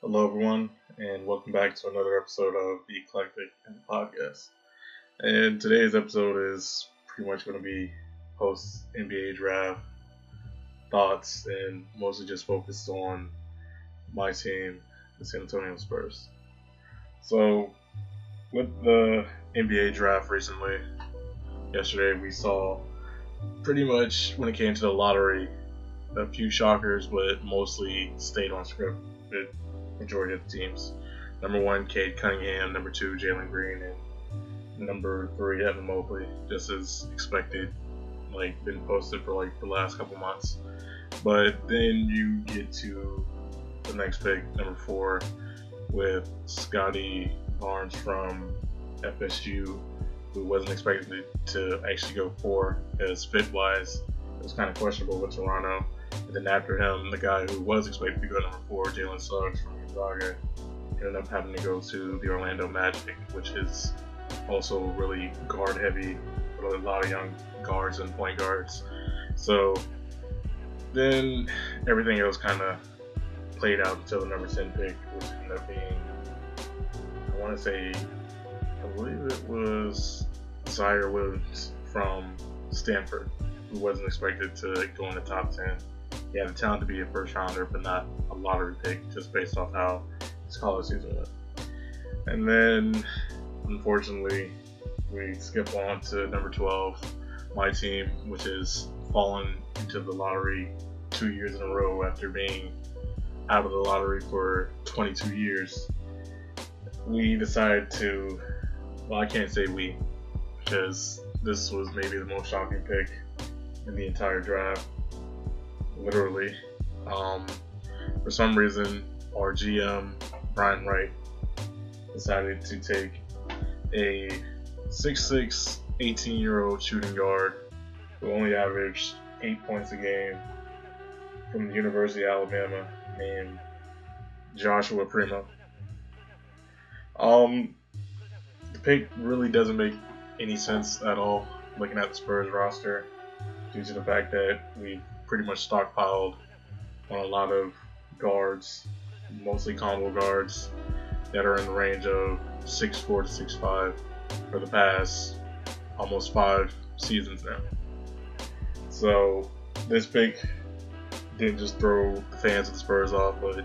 Hello, everyone, and welcome back to another episode of the Eclectic and Podcast. And today's episode is pretty much going to be post NBA draft thoughts and mostly just focused on my team, the San Antonio Spurs. So, with the NBA draft recently, yesterday we saw pretty much when it came to the lottery, a few shockers, but mostly stayed on script. The majority of the teams. Number one, Cade Cunningham. Number two, Jalen Green, and number three, Evan Mobley. Just as expected, like been posted for like the last couple months. But then you get to the next pick, number four, with Scottie Barnes from FSU, who wasn't expected to actually go four as fit wise. It was kind of questionable with Toronto. And then after him, the guy who was expected to go number four, Jalen Suggs from Gonzaga, ended up having to go to the Orlando Magic, which is also really guard heavy with a lot of young guards and point guards. So then everything else kind of played out until the number 10 pick, which ended up being, I want to say, I believe it was Ziaire Williams from Stanford, wasn't expected to go in the top 10. He had the talent to be a first rounder, but not a lottery pick, just based off how his college season went. And then, unfortunately, we skip on to number 12, my team, which has fallen into the lottery two years in a row after being out of the lottery for 22 years. We decided to, well, I can't say we, because this was maybe the most shocking pick in the entire draft, literally. Um, for some reason, our GM, Brian Wright, decided to take a 6'6, 18 year old shooting guard who only averaged 8 points a game from the University of Alabama named Joshua Primo. Um, the pick really doesn't make any sense at all looking at the Spurs roster due to the fact that we pretty much stockpiled on a lot of guards, mostly combo guards that are in the range of 6'4 to 6'5 for the past almost five seasons now. So this pick didn't just throw the fans of the Spurs off, but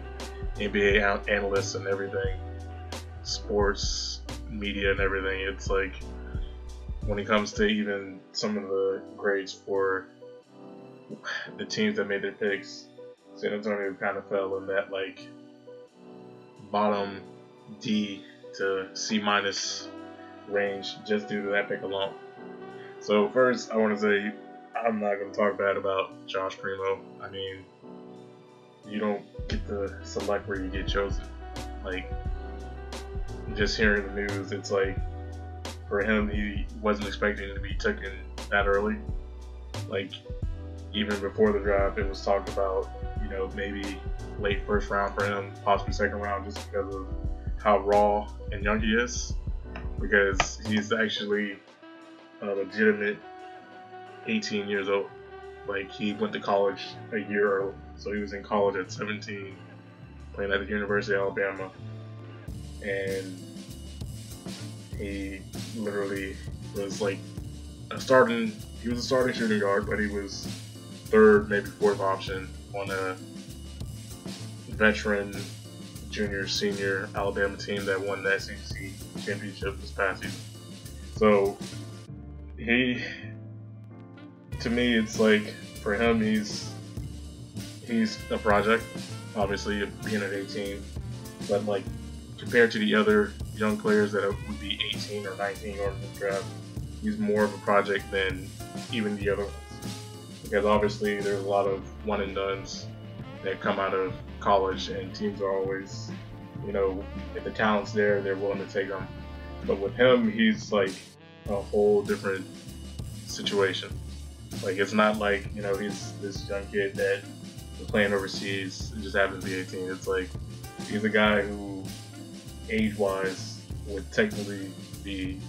NBA analysts and everything, sports, media, and everything. It's like when it comes to even some of the grades for the teams that made their picks, San Antonio kind of fell in that like bottom D to C minus range just due to that pick alone. So first, I want to say I'm not going to talk bad about Josh Primo. I mean, you don't get to select where you get chosen. Like, just hearing the news, it's like for him, he wasn't expecting to be taken that early. Like, even before the draft, it was talked about, you know, maybe late first round for him, possibly second round, just because of how raw and young he is. Because he's actually a legitimate 18 years old. Like he went to college a year early, so he was in college at 17, playing at the University of Alabama, and he literally was like a starting. He was a starting shooting guard, but he was third, maybe fourth option on a veteran junior, senior Alabama team that won the SEC championship this past season. So he to me, it's like for him, he's he's a project. Obviously, being at 18, but like compared to the other young players that would be 18 or 19 or in the draft, he's more of a project than even the other ones. Because obviously, there's a lot of one and duns that come out of college, and teams are always, you know, if the talent's there, they're willing to take them. But with him, he's like a whole different situation. Like it's not like you know he's this young kid that playing overseas just happens to be 18. It's like he's a guy who, age-wise, would technically be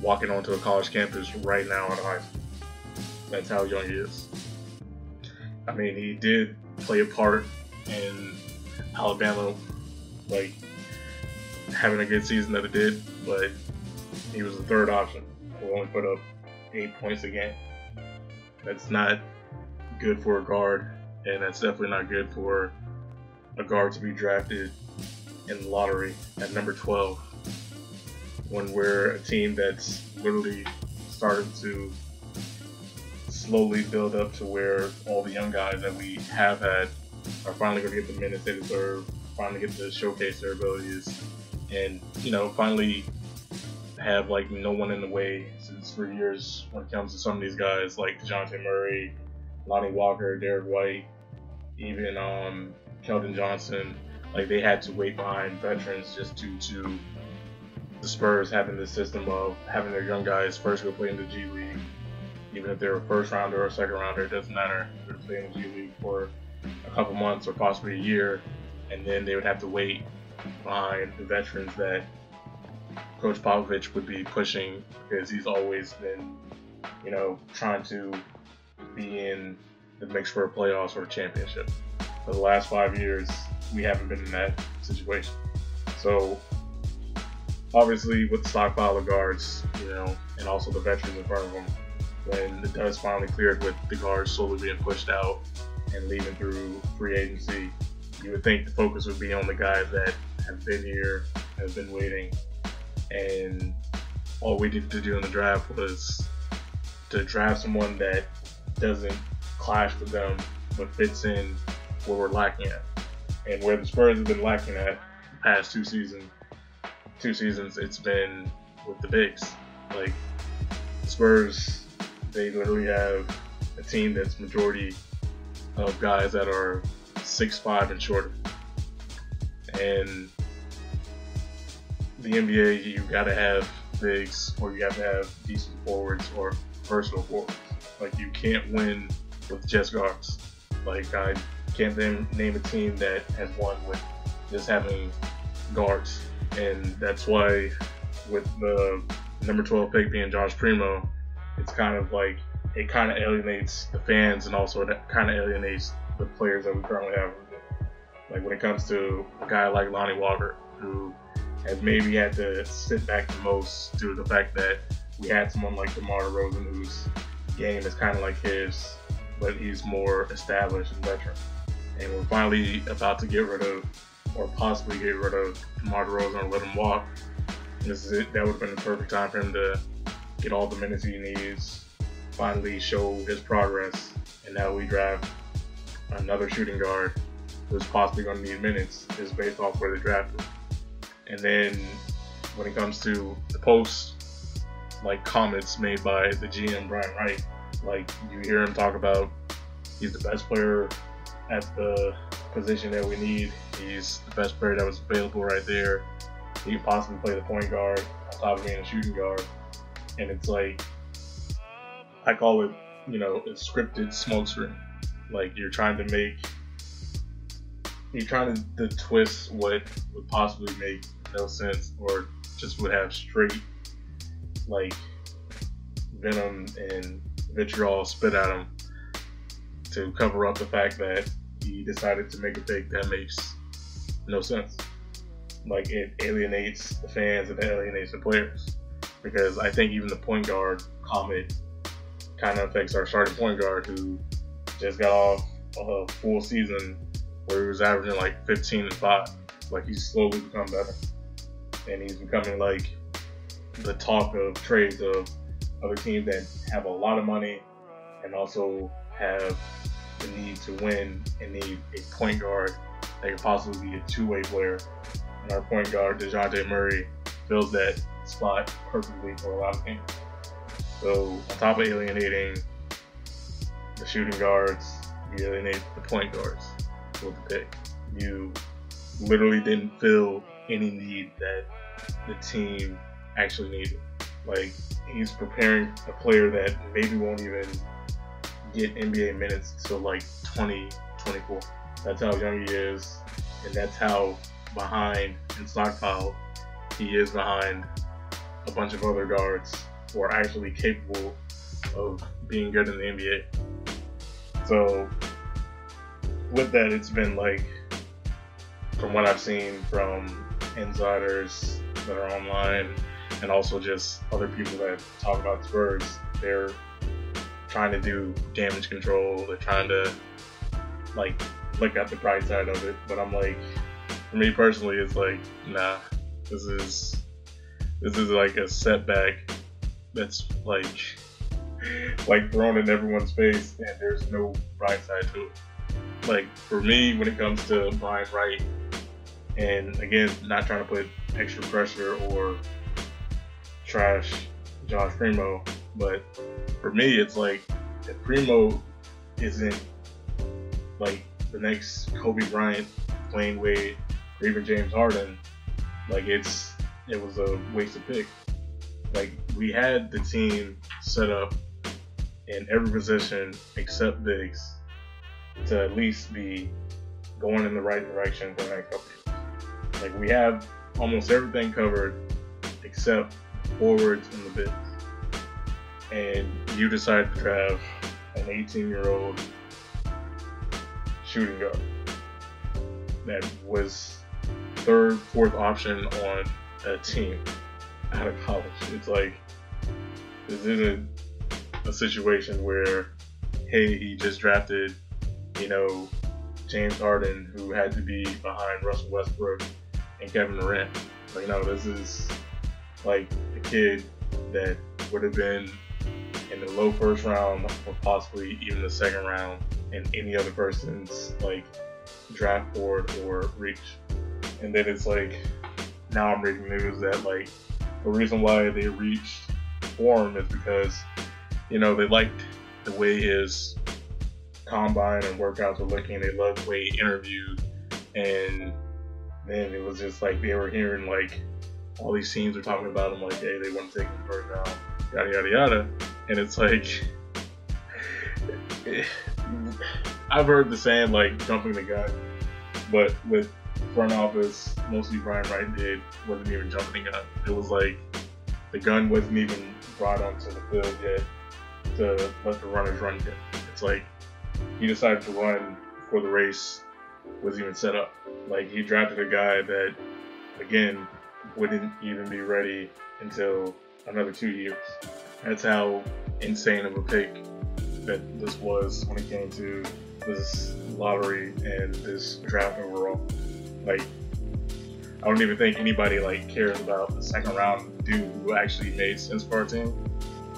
walking onto a college campus right now of high school. That's how young he is. I mean, he did play a part in Alabama like having a good season that it did, but he was the third option. We only put up eight points a game. That's not good for a guard, and that's definitely not good for a guard to be drafted in the lottery at number 12 when we're a team that's literally starting to slowly build up to where all the young guys that we have had are finally going to get the minutes they deserve, finally get to showcase their abilities, and you know finally have like no one in the way since for years when it comes to some of these guys like Dejounte Murray, Lonnie Walker, Derrick White, even um, Keldon Johnson. Like they had to wait behind veterans just due to the Spurs having this system of having their young guys first go play in the G League, even if they're a first rounder or a second rounder, it doesn't matter. They're playing the G League for a couple months or possibly a year, and then they would have to wait behind the veterans that Coach Popovich would be pushing because he's always been, you know, trying to be in the mix for a playoffs or a championship. For the last five years, we haven't been in that situation. So, obviously, with the stockpile of guards, you know, and also the veterans in front of them, when the dust finally cleared with the guards slowly being pushed out and leaving through free agency, you would think the focus would be on the guys that have been here, have been waiting, and all we needed to do in the draft was to draft someone that doesn't clash with them, but fits in where we're lacking at, and where the Spurs have been lacking at past two seasons. Two seasons, it's been with the bigs. Like the Spurs, they literally have a team that's majority of guys that are six five and shorter, and the NBA, you gotta have bigs or you have to have decent forwards or versatile forwards. Like you can't win with just guards. Like I can't then name a team that has won with just having guards, and that's why with the number 12 pick being Josh Primo, it's kind of like it kind of alienates the fans and also it kind of alienates the players that we currently have. Like when it comes to a guy like Lonnie Walker, who has maybe had to sit back the most due to the fact that we had someone like DeMar DeRozan whose game is kind of like his, but he's more established and veteran. And we're finally about to get rid of, or possibly get rid of DeMar DeRozan or let him walk. This is it. That would have been the perfect time for him to get all the minutes he needs, finally show his progress, and now we draft another shooting guard who's possibly going to need minutes is based off where they drafted. And then when it comes to the post, like comments made by the GM Brian Wright, like you hear him talk about he's the best player at the position that we need. He's the best player that was available right there. He could possibly play the point guard on top of being a shooting guard. And it's like I call it, you know, a scripted smokescreen. Like you're trying to make you're trying to, to twist what would possibly make no sense or just would have straight like venom and vitriol spit at him to cover up the fact that he decided to make a pick that makes no sense. Like it alienates the fans and alienates the players. Because I think even the point guard comment kind of affects our starting point guard who just got off a full season where he was averaging like 15 and 5. Like he's slowly become better and he's becoming like the talk of trades of other teams that have a lot of money and also have the need to win and need a point guard that could possibly be a two-way player. And our point guard, DeJounte Murray, fills that spot perfectly for a lot of teams. So on top of alienating the shooting guards, you alienate the point guards with the pick. You literally didn't fill any need that the team actually needed. Like he's preparing a player that maybe won't even get NBA minutes until like 2024. That's how young he is, and that's how behind in stockpile he is behind a bunch of other guards who are actually capable of being good in the NBA. So with that, it's been like from what I've seen from insiders that are online and also just other people that talk about Spurs, they're trying to do damage control. They're trying to like look at the bright side of it. But I'm like, for me personally, it's like, nah, this is this is like a setback that's like like thrown in everyone's face, and there's no bright side to it. Like for me, when it comes to Brian Wright, and again, not trying to put extra pressure or trash Josh Primo, but for me, it's like if Primo isn't like the next Kobe Bryant, Dwyane Wade, or even James Harden, like it's it was a waste of pick. Like we had the team set up in every position except bigs to at least be going in the right direction for the next couple years. Like we have almost everything covered except forwards and the bigs. And you decide to have an 18 year old shooting guard that was third, fourth option on a team out of college. It's like this isn't a situation where, hey, he just drafted, you know, James Harden, who had to be behind Russell Westbrook and Kevin Durant. Like, no, this is like a kid that would have been in the low first round or possibly even the second round in any other person's like draft board or reach. And then it's like now I'm reading news that like the reason why they reached him is because you know they liked the way his combine and workouts were looking. They loved the way he interviewed, and then it was just like they were hearing like all these teams were talking about him, like, hey, they want to take him first now, yada yada yada, and it's like. I've heard the saying like jumping the gun, but with front office, mostly Brian Wright did wasn't even jumping the gun. It was like the gun wasn't even brought onto the field yet to let the runners run yet. It's like he decided to run before the race was even set up. Like he drafted a guy that, again, wouldn't even be ready until another two years. That's how insane of a pick that this was when it came to this lottery and this draft overall. Like, I don't even think anybody like cares about the second round dude who actually made sense for our team.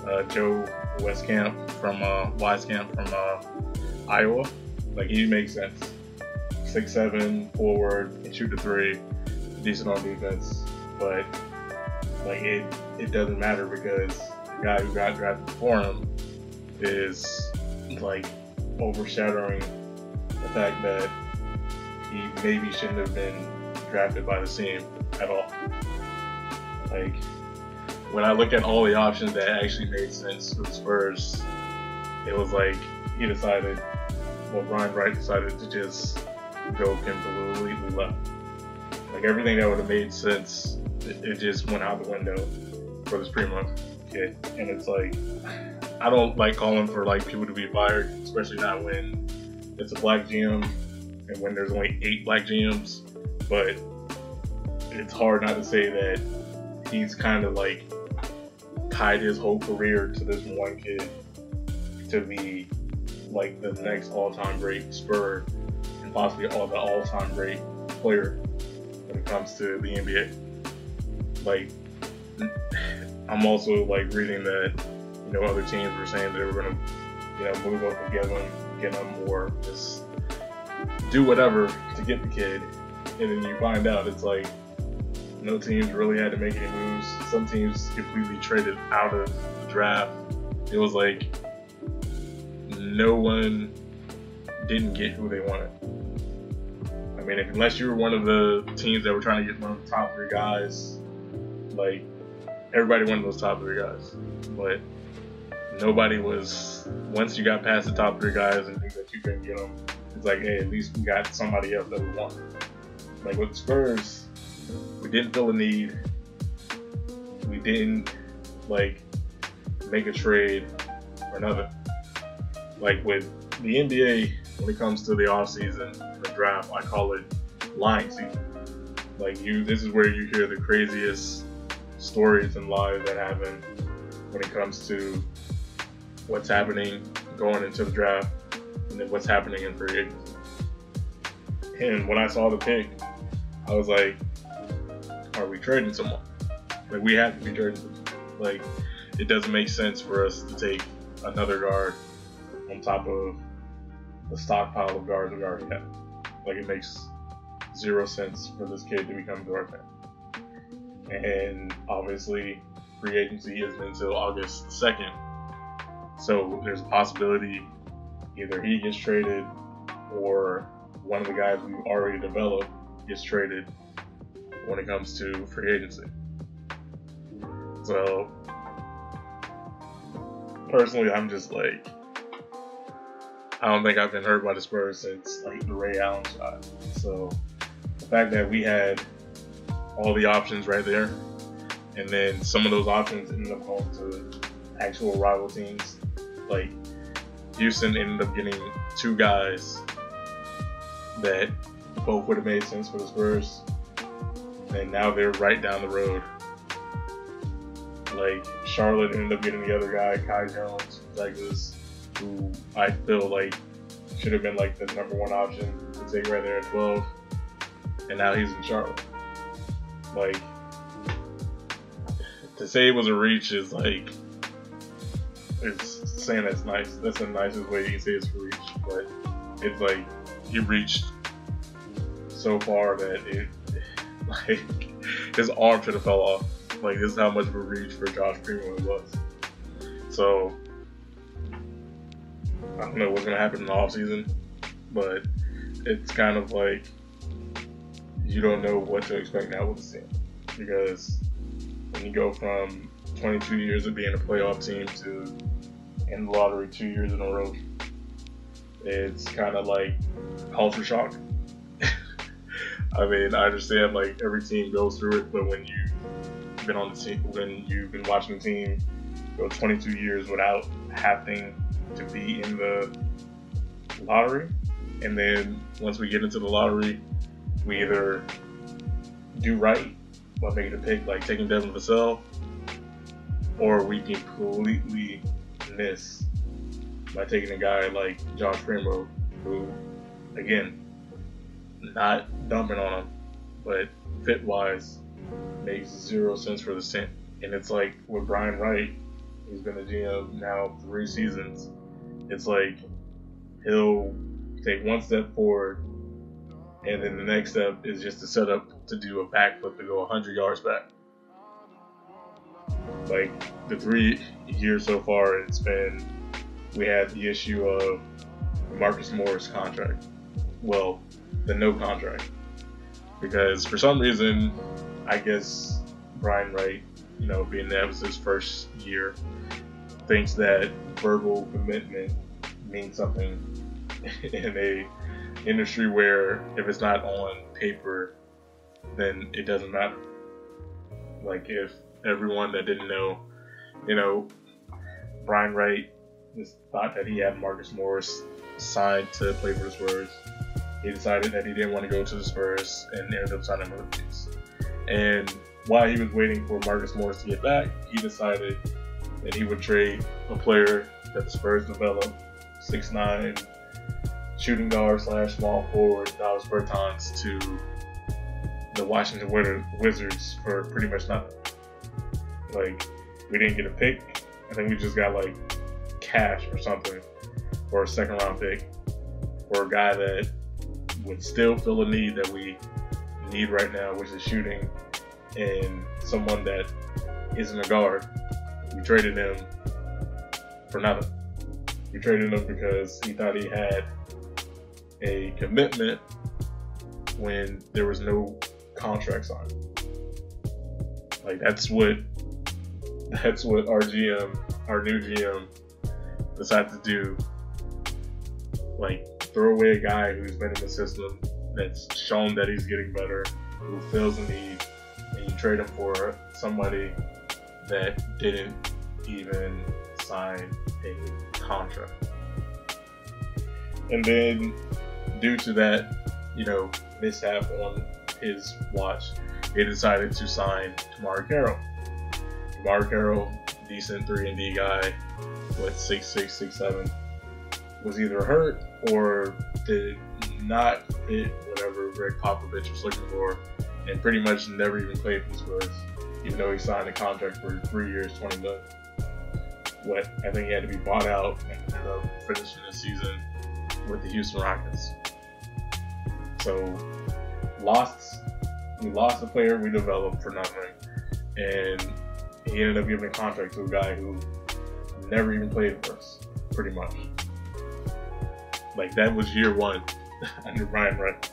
Uh, Joe Westcamp from uh, Wieskamp from uh, Iowa. Like he makes sense. Six seven forward, can shoot the three, decent on defense, but like it it doesn't matter because guy who got drafted for him is like overshadowing the fact that he maybe shouldn't have been drafted by the team at all. Like when I look at all the options that actually made sense for the Spurs, it was like he decided, well, Brian Wright decided to just go completely left. Like everything that would have made sense, it, it just went out the window for this Primo And it's like, I don't like calling for like people to be fired, especially not when it's a black GM and when there's only eight black GMs. But it's hard not to say that he's kind of like tied his whole career to this one kid to be like the next all-time great Spur and possibly all the all-time great player when it comes to the NBA. Like, I'm also like reading that you know other teams were saying they were gonna you know move up and get him, get him more, just do whatever to get the kid, and then you find out it's like no teams really had to make any moves. Some teams completely traded out of the draft. It was like no one didn't get who they wanted. I mean, if, unless you were one of the teams that were trying to get one of the top three guys, like everybody wanted those top three guys, but nobody was. Once you got past the top three guys and knew that you couldn't get them, it's like, hey, at least we got somebody else that we want. Like with the Spurs, we didn't feel a need. We didn't like make a trade or nothing. Like with the NBA, when it comes to the off season, the draft, I call it lying season. Like you, this is where you hear the craziest stories and lies that happen when it comes to what's happening going into the draft and then what's happening in free agency. And when I saw the pick, I was like, are we trading someone? Like we have to be trading someone. Like it doesn't make sense for us to take another guard on top of the stockpile of guards we already have. Like it makes zero sense for this kid to become guard fan. And obviously, free agency isn't until August 2nd. So there's a possibility either he gets traded or one of the guys we've already developed gets traded when it comes to free agency. So personally, I'm just like, I don't think I've been hurt by the Spurs since like the Ray Allen shot. So the fact that we had all the options right there, and then some of those options ended up going to actual rival teams, like Houston ended up getting two guys that both would have made sense for the Spurs, and now they're right down the road. Like Charlotte ended up getting the other guy, Kai Jones, Douglas, who I feel like should have been like the number one option to take right there at 12, and now he's in Charlotte. Like to say it was a reach is like it's saying that's nice. That's the nicest way you can say it's reach, but it's like he reached so far that it like his arm should have fell off. Like this is how much of a reach for Josh Primo it was. So I don't know what's gonna happen in the offseason, but it's kind of like you don't know what to expect now with the team because when you go from 22 years of being a playoff team to in the lottery two years in a row, it's kind of like culture shock. I mean, I understand like every team goes through it, but when you've been on the team, when you've been watching the team go 22 years without having to be in the lottery, and then once we get into the lottery, we either do right by making a pick like taking Devin Vassell, or we completely miss by taking a guy like Josh Primo, who, again, not dumping on him, but fit wise, makes zero sense for the Saints. And it's like with Brian Wright, he's been a GM now three seasons. It's like he'll take one step forward, and then the next step is just to set up to do a backflip to go 100 yards back. Like the three years so far, it's been we had the issue of Marcus Morris contract. Well, the no contract. Because for some reason, I guess Brian Wright, you know, being that was his first year, thinks that verbal commitment means something in a industry where if it's not on paper, then it doesn't matter. Like if everyone that didn't know, you know, Brian Wright just thought that he had Marcus Morris signed to play for the Spurs. He decided that he didn't want to go to the Spurs and ended up signing with the Knicks. And while he was waiting for Marcus Morris to get back, he decided that he would trade a player that the Spurs developed, six nine shooting guard slash small forward Davis Bertans to the Washington Wizards for pretty much nothing. Like we didn't get a pick. I think we just got like cash or something for a second round pick for a guy that would still fill a need that we need right now, which is shooting, and someone that isn't a guard. We traded him for nothing. We traded him because he thought he had a commitment when there was no contract signed. Like that's what that's what our GM, our new GM, decided to do. Like throw away a guy who's been in the system that's shown that he's getting better, who fills a need, and you trade him for somebody that didn't even sign a contract. And then, due to that, you know, mishap on his watch, he decided to sign DeMarre Carroll. DeMarre Carroll, decent three and D guy, with six six six seven, was either hurt or did not fit whatever Gregg Popovich was looking for, and pretty much never even played for the Spurs, even though he signed a contract for three years, twenty million. What I think he had to be bought out and ended up finishing the season with the Houston Rockets. So lost we lost a player we developed for nothing, and he ended up giving a contract to a guy who never even played for us, pretty much. Like that was year one under Brian Wright.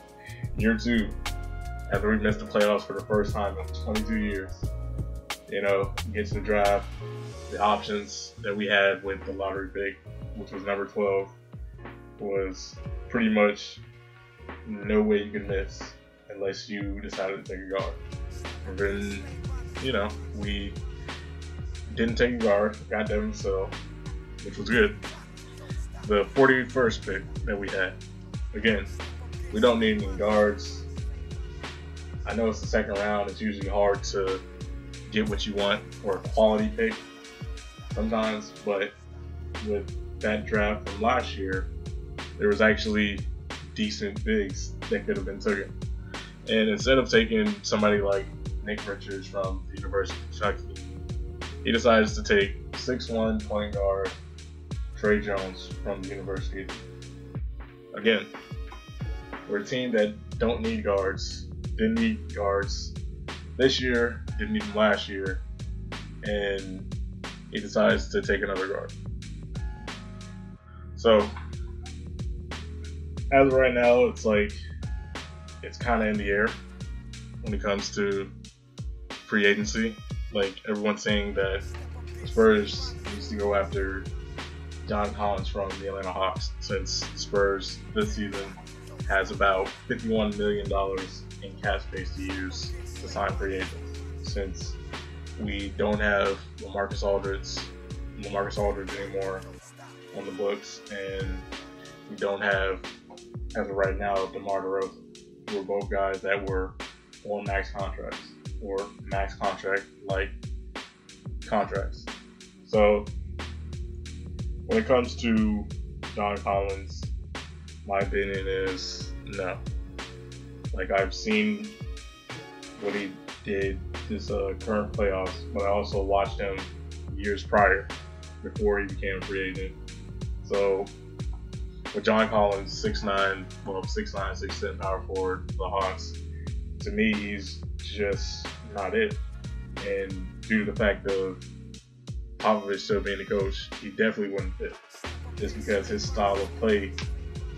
Year two, after we missed the playoffs for the first time in 22 years, you know, get to the draft, the options that we had with the lottery pick, which was number 12, was pretty much no way you can miss unless you decided to take a guard. And then, you know, we didn't take a guard, got Devin Vassell, which was good. The 41st pick that we had, again, we don't need any guards. I know it's the second round, it's usually hard to get what you want or a quality pick sometimes, but with that draft from last year, there was actually decent bigs that could have been taken. And instead of taking somebody like Nick Richards from the University of Kentucky, he decides to take 6'1 point guard Tre Jones from the University. Again, we're a team that don't need guards, didn't need guards this year, didn't need them last year, and he decides to take another guard. So, as of right now, it's like it's kind of in the air when it comes to free agency. Like everyone's saying that Spurs needs to go after John Collins from the Atlanta Hawks since Spurs this season has about $51 million in cap space to use to sign free agents. Since we don't have LaMarcus Aldridge, LaMarcus Aldridge anymore on the books, and we don't have, as of right now, DeMar DeRozan were both guys that were on max contracts or max contract like contracts. So when it comes to John Collins, my opinion is no. Like I've seen what he did this uh, current playoffs, but I also watched him years prior before he became a free agent. So with John Collins, six nine, well six nine, six ten power forward, the Hawks. To me, he's just not it. And due to the fact of Popovich still being the coach, he definitely wouldn't fit. Just because his style of play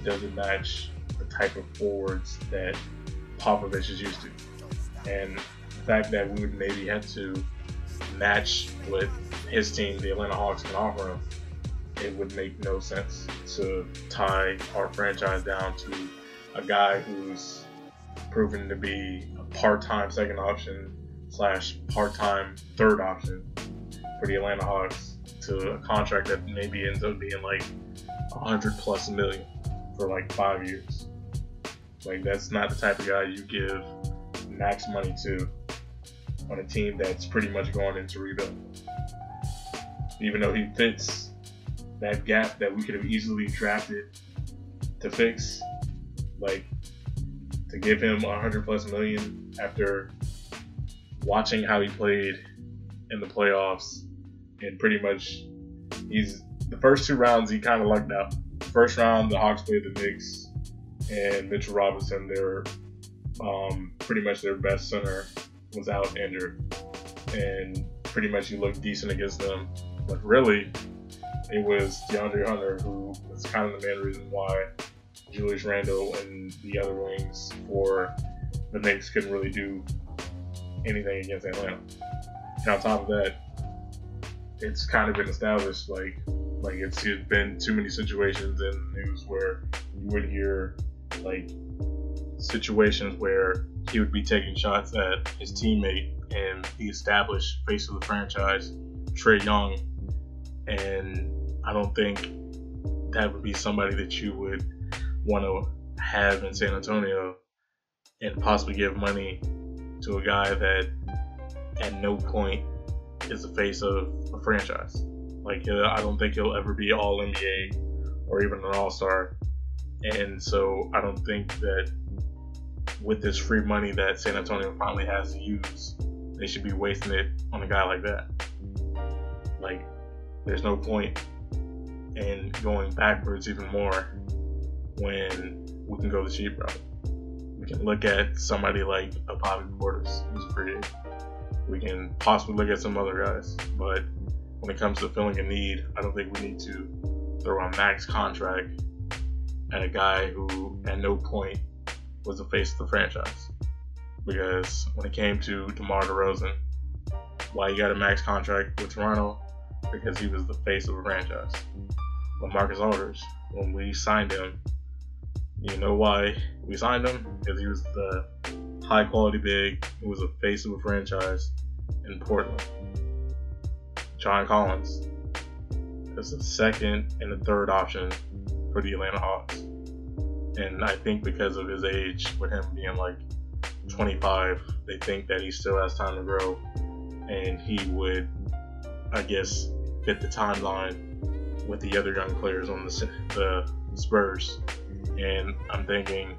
doesn't match the type of forwards that Popovich is used to. And the fact that we would maybe have to match what his team, the Atlanta Hawks, can offer him it would make no sense to tie our franchise down to a guy who's proven to be a part-time second option slash part-time third option for the Atlanta Hawks to a contract that maybe ends up being like a hundred plus million for like five years. Like that's not the type of guy you give max money to on a team that's pretty much going into rebuild. Even though he fits that gap that we could have easily drafted to fix. Like to give him 100 plus million after watching how he played in the playoffs and pretty much he's the first two rounds he kind of lucked out. First round the Hawks played the Knicks and Mitchell Robinson, their um, pretty much their best center was out injured, and pretty much he looked decent against them. But really, it was DeAndre Hunter who was kind of the main reason why Julius Randle and the other wings for the Knicks couldn't really do anything against Atlanta. And on top of that, it's kind of been established like like it's, it's been too many situations in the news where you would hear like situations where he would be taking shots at his teammate and the established face of the franchise, Trae Young, and I don't think that would be somebody that you would want to have in San Antonio and possibly give money to a guy that at no point is the face of a franchise. Like uh, I don't think he'll ever be All NBA or even an All Star, and so I don't think that with this free money that San Antonio finally has to use, they should be wasting it on a guy like that. Like, there's no point in going backwards even more when we can go the cheap route. We can look at somebody like a Bobby Portis, who's free. We can possibly look at some other guys, but when it comes to filling a need, I don't think we need to throw a max contract at a guy who at no point was the face of the franchise. Because when it came to DeMar DeRozan, why you got a max contract with Toronto? Because he was the face of the franchise. But Marcus Aldridge, when we signed him, you know why we signed him? Because he was the high quality big, he was a face of a franchise in Portland. John Collins is the second and the third option for the Atlanta Hawks and I think because of his age, with him being like 25, they think that he still has time to grow, and he would, I guess, fit the timeline with the other young players on the, the Spurs. And I'm thinking,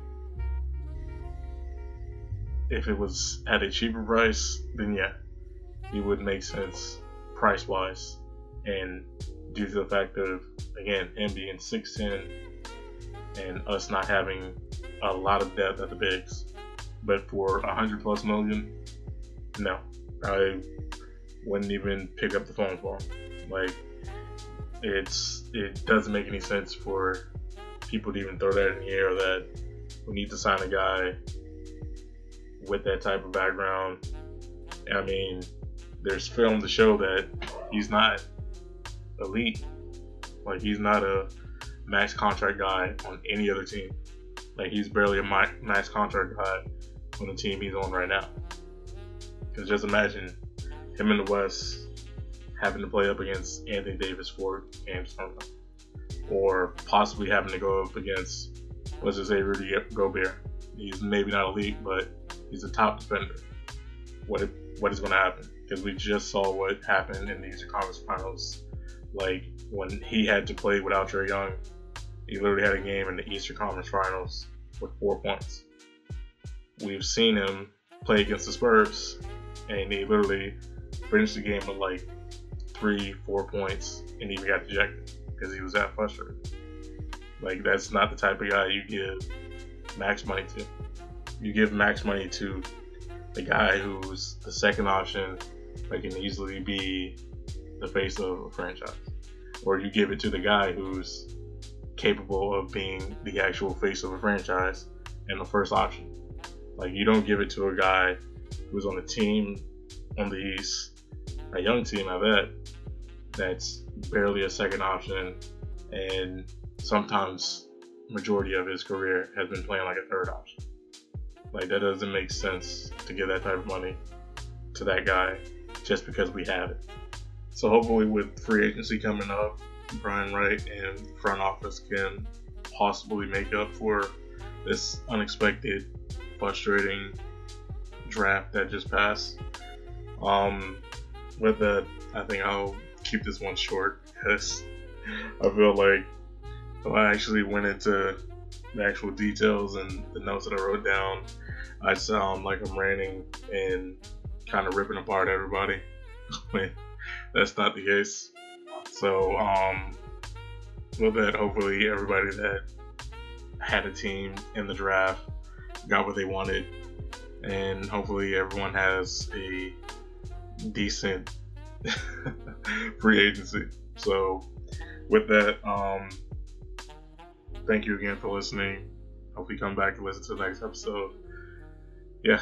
if it was at a cheaper price, then yeah, it would make sense price wise, and due to the fact of again him being 6'10 and us not having a lot of depth at the bigs. But for a hundred plus million, no, I wouldn't even pick up the phone for him. Like it's it doesn't make any sense for people to even throw that in the air that we need to sign a guy with that type of background. I mean, there's film to show that he's not elite. Like he's not a max contract guy on any other team. Like he's barely a max contract guy on the team he's on right now. Because just imagine him in the West having to play up against Anthony Davis for games from or possibly having to go up against let's just say Rudy Gobert. He's maybe not elite, but he's a top defender. What what is going to happen? Because we just saw what happened in the Eastern Conference Finals, like when he had to play without Trae Young he literally had a game in the Eastern Conference Finals with four points. We've seen him play against the Spurs, and he literally finished the game with like three, four points, and even got ejected because he was that frustrated. Like that's not the type of guy you give max money to. You give max money to the guy who's the second option that can easily be the face of a franchise, or you give it to the guy who's capable of being the actual face of a franchise and the first option. Like you don't give it to a guy who's on the team on the East, a young team I bet, that's barely a second option and sometimes majority of his career has been playing like a third option. Like that doesn't make sense to give that type of money to that guy just because we have it. So hopefully with free agency coming up, Brian Wright and front office can possibly make up for this unexpected, frustrating draft that just passed. Um, with that, I think I'll keep this one short because I feel like if I actually went into the actual details and the notes that I wrote down, I sound like I'm ranting and kind of ripping apart everybody. That's not the case. So, um, with that, hopefully everybody that had a team in the draft got what they wanted, and hopefully everyone has a decent free agency. So, with that, um, thank you again for listening. Hope you come back and listen to the next episode. Yeah,